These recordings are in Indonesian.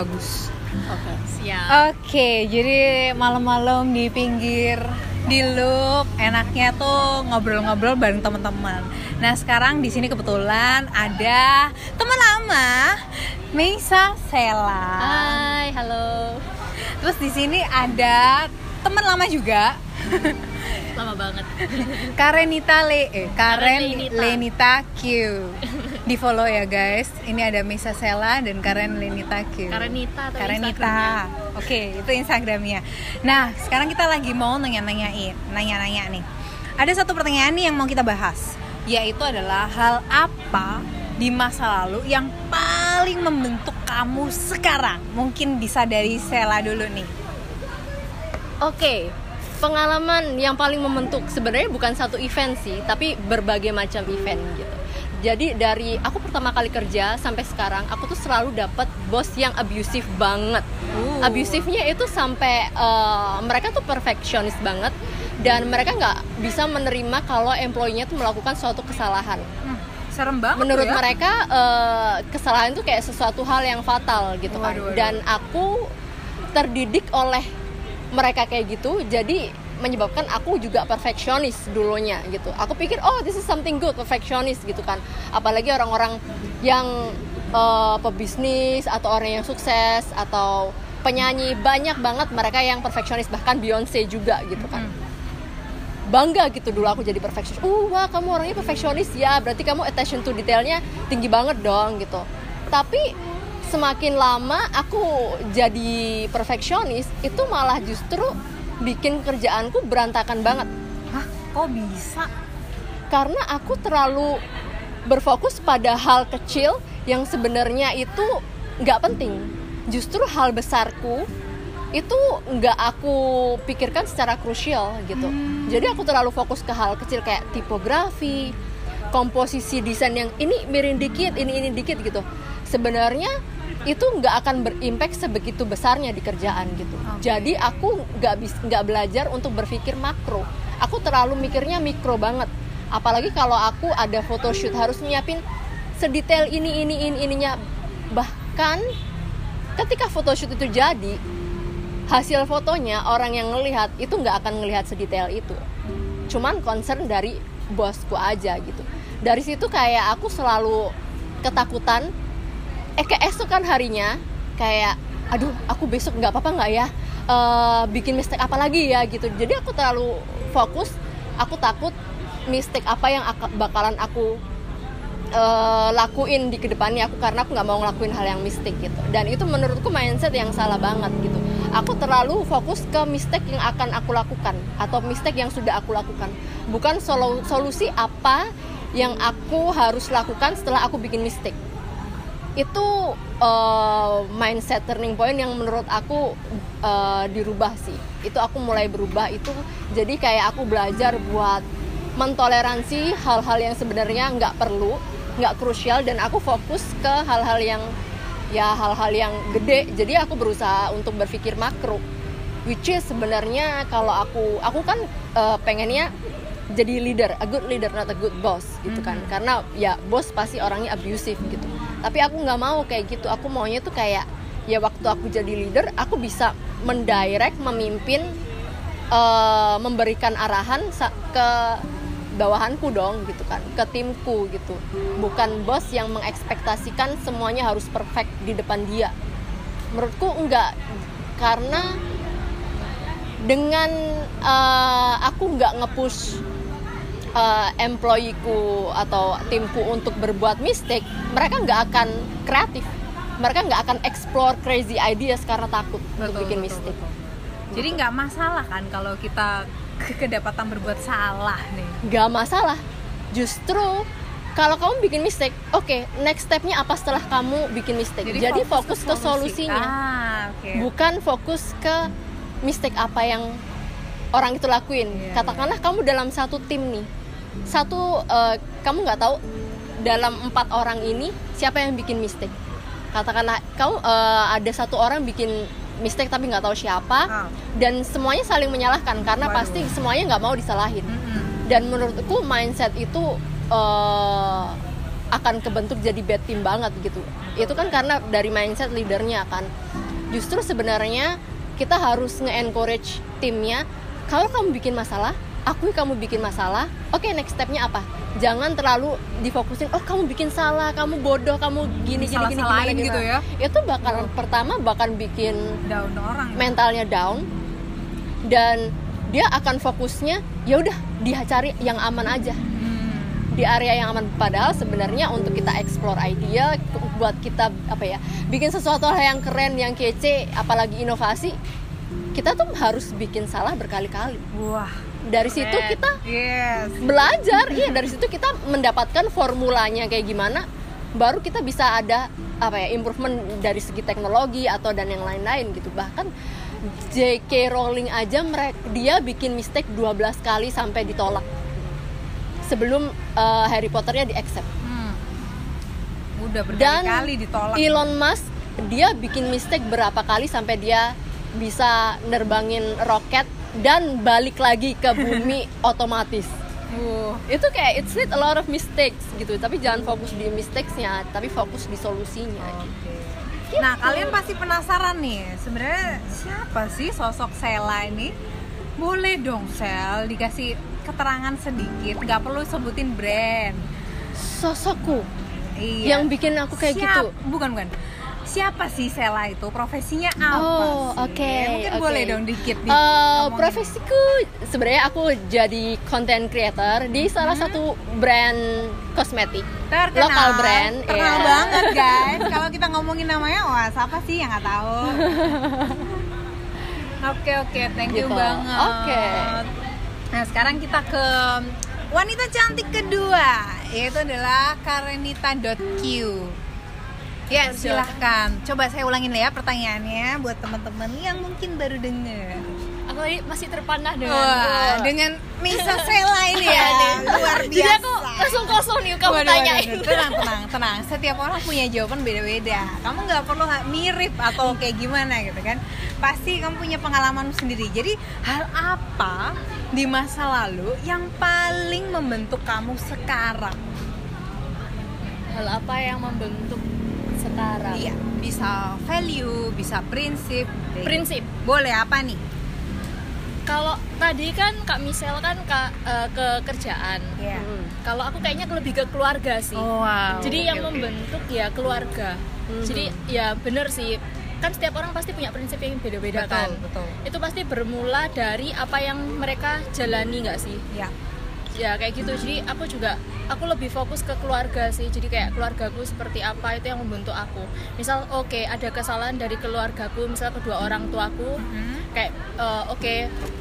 bagus Oke, siap. Oke, jadi malam-malam di pinggir di loop enaknya tuh ngobrol-ngobrol bareng teman-teman. Nah sekarang di sini kebetulan ada teman lama, Meisa Sela. Hai, halo. Terus di sini ada teman lama juga, Lama banget. Karenita Le, eh, Karen Karen Lenita. Lenita Q. Di follow ya guys. Ini ada Meisa Sela dan Karen Lenita Q. Karenita atau Karenita. Oke, itu Instagramnya. Nah, sekarang kita lagi mau nanya-nanyain, nanya-nanya nih. Ada satu pertanyaan nih yang mau kita bahas, yaitu adalah hal apa di masa lalu yang paling membentuk kamu sekarang? Mungkin bisa dari Sela dulu nih. Oke, pengalaman yang paling membentuk sebenarnya bukan satu event sih, tapi berbagai macam event gitu. Jadi dari aku pertama kali kerja sampai sekarang, aku tuh selalu dapat bos yang abusive banget. Uh. Abusifnya itu sampai eh, mereka tuh perfeksionis banget dan mereka nggak bisa menerima kalau employee-nya tuh melakukan suatu kesalahan. Hmm, serem banget menurut ya. mereka eh, kesalahan itu kayak sesuatu hal yang fatal gitu kan Waduh, waduh. dan aku terdidik oleh mereka kayak gitu jadi menyebabkan aku juga perfeksionis dulunya gitu aku pikir oh this is something good perfeksionis gitu kan apalagi orang-orang yang eh, pebisnis atau orang yang sukses atau penyanyi banyak banget mereka yang perfeksionis bahkan Beyonce juga gitu kan Hmm. bangga gitu dulu aku jadi perfeksionis. Uh, wah kamu orangnya perfeksionis ya, berarti kamu attention to detailnya tinggi banget dong gitu. Tapi semakin lama aku jadi perfeksionis, itu malah justru bikin kerjaanku berantakan banget. Hah, kok bisa? Karena aku terlalu berfokus pada hal kecil yang sebenarnya itu nggak penting. Justru hal besarku itu nggak aku pikirkan secara krusial gitu. Jadi aku terlalu fokus ke hal kecil kayak tipografi, komposisi desain yang ini miring dikit, ini ini dikit gitu. Sebenarnya itu nggak akan berimpact sebegitu besarnya di kerjaan gitu. Oke. Jadi aku nggak bis nggak belajar untuk berpikir makro. Aku terlalu mikirnya mikro banget. Apalagi kalau aku ada photoshoot harus nyiapin sedetail ini ini ini ininya. Bahkan ketika photoshoot itu jadi hasil fotonya orang yang ngelihat itu nggak akan ngelihat sedetail itu cuman concern dari bosku aja gitu dari situ kayak aku selalu ketakutan eh keesokan harinya kayak aduh aku besok nggak apa-apa nggak ya? Eh, bikin mistake apa lagi ya? Gitu. Jadi aku terlalu fokus aku takut mistake apa yang ak- bakalan aku eh, lakuin di ke depannya aku karena aku nggak mau ngelakuin hal yang mistik gitu. Dan itu menurutku mindset yang salah banget gitu. Aku terlalu fokus ke mistake yang akan aku lakukan atau mistake yang sudah aku lakukan. Bukan solu- solusi apa yang aku harus lakukan setelah aku bikin mistake itu eh, mindset turning point yang menurut aku eh, dirubah sih. Itu aku mulai berubah itu jadi kayak aku belajar buat mentoleransi hal-hal yang sebenarnya nggak perlu nggak krusial dan aku fokus ke hal-hal yang ya hal-hal yang gede. Jadi aku berusaha untuk berpikir makro which is sebenarnya kalau aku aku kan eh, pengennya jadi leader a good leader not a good boss gitu kan. Karena ya bos pasti orangnya abusive gitu tapi aku nggak mau kayak gitu. Aku maunya tuh kayak ya waktu aku jadi leader aku bisa mendirect memimpin eh, memberikan arahan ke bawahanku dong gitu kan ke timku gitu. Bukan bos yang mengekspektasikan semuanya harus perfect di depan dia. Menurutku enggak karena dengan eh, aku nggak nge-push eh, employeeku atau timku untuk berbuat mistake mereka nggak akan kreatif. Mereka nggak akan explore crazy ideas karena takut untuk Betul, bikin betul, mistake. betul. Jadi nggak masalah kan kalau kita ke- kedapatan berbuat salah nih. nggak masalah. Justru kalau kamu bikin mistake oke next stepnya apa setelah kamu bikin mistake? Jadi, fokus, ke, solusi. solusinya. Ah, oke. bukan fokus ke mistake apa yang orang itu lakuin. Iya, katakanlah kamu dalam satu tim nih satu eh, kamu nggak tahu dalam empat orang ini siapa yang bikin mistake katakanlah kamu eh, ada satu orang bikin mistake tapi nggak tahu siapa Ah. dan semuanya saling menyalahkan karena Waduh. pasti semuanya nggak mau disalahin Mm-mm. dan menurutku mindset itu eh, akan kebentuk jadi bad team banget gitu itu kan karena dari mindset leadernya kan justru sebenarnya kita harus nge-encourage timnya kalau kamu bikin masalah akui kamu bikin masalah oke next stepnya apa jangan terlalu difokusin oh kamu bikin salah kamu bodoh kamu gini gini gini Salah-salahin gimana. gitu ya? itu bakal pertama bakal bikin Down orang. ya? mentalnya down dan dia akan fokusnya ya udah dia cari yang aman aja Hmm. di area yang aman padahal sebenarnya untuk kita explore idea buat kita apa ya bikin sesuatu hal yang keren yang kece apalagi inovasi kita tuh harus bikin salah berkali-kali Wah. Dari situ kita Yes. belajar iya dari situ kita mendapatkan formulanya kayak gimana baru kita bisa ada apa ya improvement dari segi teknologi atau dan yang lain-lain gitu bahkan J.K. Rowling aja mereka dia bikin mistake 12 kali sampai ditolak sebelum uh, Harry Potternya di accept Hmm. Udah dan berkali-kali ditolak. Elon Musk dia bikin mistake berapa kali sampai dia bisa nerbangin roket dan balik lagi ke bumi otomatis Uh. itu kayak it's need a lot of mistakes gitu tapi jangan fokus di mistakesnya tapi fokus di solusinya Oke. Gitu. Nah, kalian pasti penasaran nih, sebenarnya siapa sih sosok Sela ini? Boleh dong, Sel, dikasih keterangan sedikit, nggak perlu sebutin brand. sosokku Iya. yang bikin aku kayak Siap- gitu Bukan, bukan. Siapa sih Sela itu? Profesinya apa Oh, oke, Mungkin oke. boleh dong dikit di ngomongin. profesiku sebenarnya aku jadi content creator di salah Hmm. satu brand kosmetik Terkenal, lokal brand terkenal iya. banget guys. Kalau kita ngomongin namanya, wah siapa sih yang nggak tahu? Oke oke, thank you Gitu. banget. Oke. Nah sekarang kita ke wanita cantik kedua, yaitu adalah Karenita.q. Ya silahkan. Coba saya ulangin ya pertanyaannya buat teman-teman yang mungkin baru dengar. aku tadi masih terpanah dengan Wah, dengan Nisa Sela ini ya, luar biasa. jadi aku langsung kosong nih kamu Waduh, tanyain waduh, tenang, tenang, tenang. Setiap orang punya jawaban beda-beda. Kamu nggak perlu mirip atau kayak gimana gitu kan. Pasti kamu punya pengalaman sendiri. Jadi hal apa di masa lalu yang paling membentuk kamu sekarang? hal apa yang membentuk sekarang Iya, bisa value, bisa prinsip. prinsip. Boleh apa nih? kalau tadi kan kak Michelle kan ka- eh, ke kerjaan Iya. Hmm. kalau aku kayaknya lebih ke keluarga sih Oh, wow. jadi Oke, yang oke. membentuk ya keluarga Mhm. jadi ya bener sih kan setiap orang pasti punya prinsip yang beda-beda kan betul. itu pasti bermula dari apa yang mereka jalani nggak sih Ya. Ya kayak gitu jadi aku juga aku lebih fokus ke keluarga sih jadi kayak keluargaku seperti apa itu yang membentuk aku misal oke ada kesalahan dari keluargaku misal kedua orang tuaku Hmm. kayak eh, oke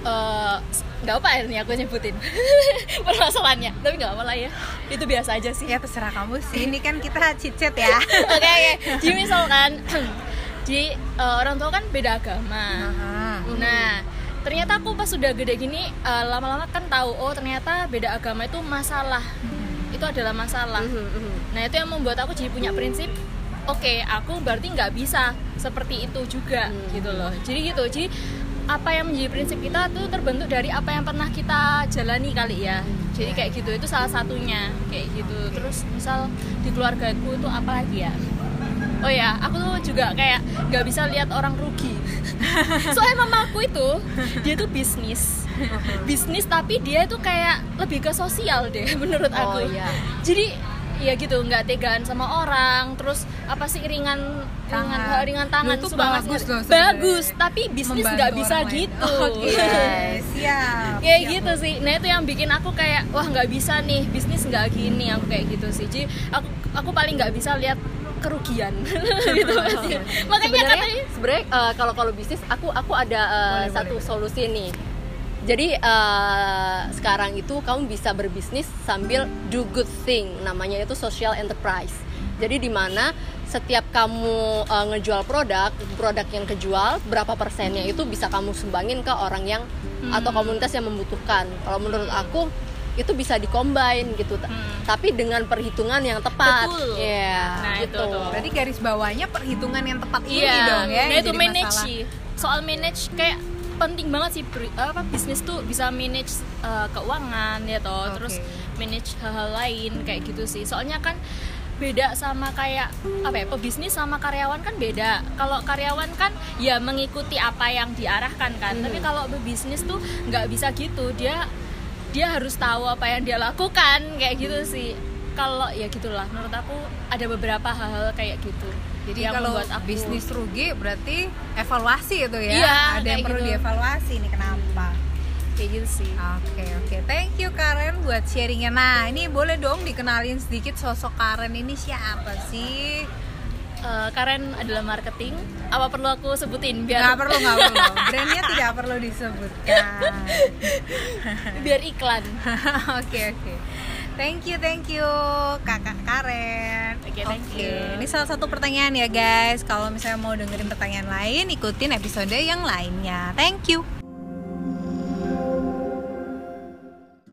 eh, nggak apa ini aku nyebutin permasalahannya tapi nggak apa lah ya itu biasa aja sih Ya terserah kamu sih. Ini kan kita chit-chat ya. oke oke jadi misalkan jadi eh, orang tua kan beda agama Aha. Nah, ternyata aku pas sudah gede gini eh, lama-lama kan tahu oh ternyata beda agama itu masalah. Itu adalah masalah. Mhm, mhm. Nah, itu yang membuat aku jadi punya prinsip Oke, aku berarti nggak bisa seperti itu juga Hmm. gitu loh. Jadi gitu. Jadi apa yang menjadi prinsip kita tuh terbentuk dari apa yang pernah kita jalani kali ya. Jadi kayak gitu. Itu salah satunya kayak gitu. Terus misal di keluargaku itu apa lagi ya? Oh ya, aku tuh juga kayak nggak bisa lihat orang rugi. Soalnya mamaku itu dia tuh bisnis, bisnis tapi dia itu kayak lebih ke sosial deh menurut Oh, aku. iya. Jadi ya gitu nggak tegaan sama orang, terus apa sih ringan ringan Tangan. ringan tangan Lu tuh suka bagus loh bagus tapi bisnis nggak bisa gitu. Oke, siap. kayak siap. gitu sih nah itu yang bikin aku kayak wah nggak bisa nih bisnis nggak gini aku kayak gitu sih jadi aku aku paling nggak bisa lihat kerugian. Gitu sih makanya sebenarnya katanya sebenarnya eh, kalau kalau bisnis aku aku ada eh, Boleh, satu boleh. solusi nih. Jadi eh, sekarang itu kamu bisa berbisnis sambil do good thing. Namanya itu social enterprise. Jadi di mana setiap kamu eh, ngejual produk produk yang kejual berapa persennya itu bisa kamu sumbangin ke orang yang atau komunitas yang membutuhkan. Kalau menurut aku itu bisa dikombin gitu Hmm. tapi dengan perhitungan yang tepat Betul. Iya, Nah, itu gitu tuh. Berarti garis bawahnya perhitungan yang tepat ini iya dong ya. nah itu manage masalah. sih soal manage kayak penting banget sih apa bisnis tuh bisa manage uh, keuangan ya toh Oke. terus manage hal-hal lain kayak gitu sih soalnya kan beda sama kayak apa ya pebisnis sama karyawan kan beda kalau karyawan kan ya mengikuti apa yang diarahkan kan Hmm. tapi kalau pebisnis tuh nggak bisa gitu dia dia harus tahu apa yang dia lakukan kayak gitu sih kalau ya gitulah menurut aku ada beberapa hal-hal kayak gitu Jadi yang kalau membuat aku bisnis rugi berarti evaluasi itu ya. Iya, Ada yang perlu gitu. dievaluasi nih kenapa? kayak gitu sih Oke oke, thank you Karen buat sharingnya. Nah ini boleh dong dikenalin sedikit sosok Karen ini siapa sih? Eh, Karen adalah marketing apa perlu aku sebutin biar Nggak perlu nggak perlu, brandnya tidak perlu disebutkan. biar iklan Oke oke, thank you thank you kakak Karen. Oke, thank you. Ini salah satu pertanyaan ya guys. Kalau misalnya mau dengerin pertanyaan lain, ikutin episode yang lainnya. Thank you.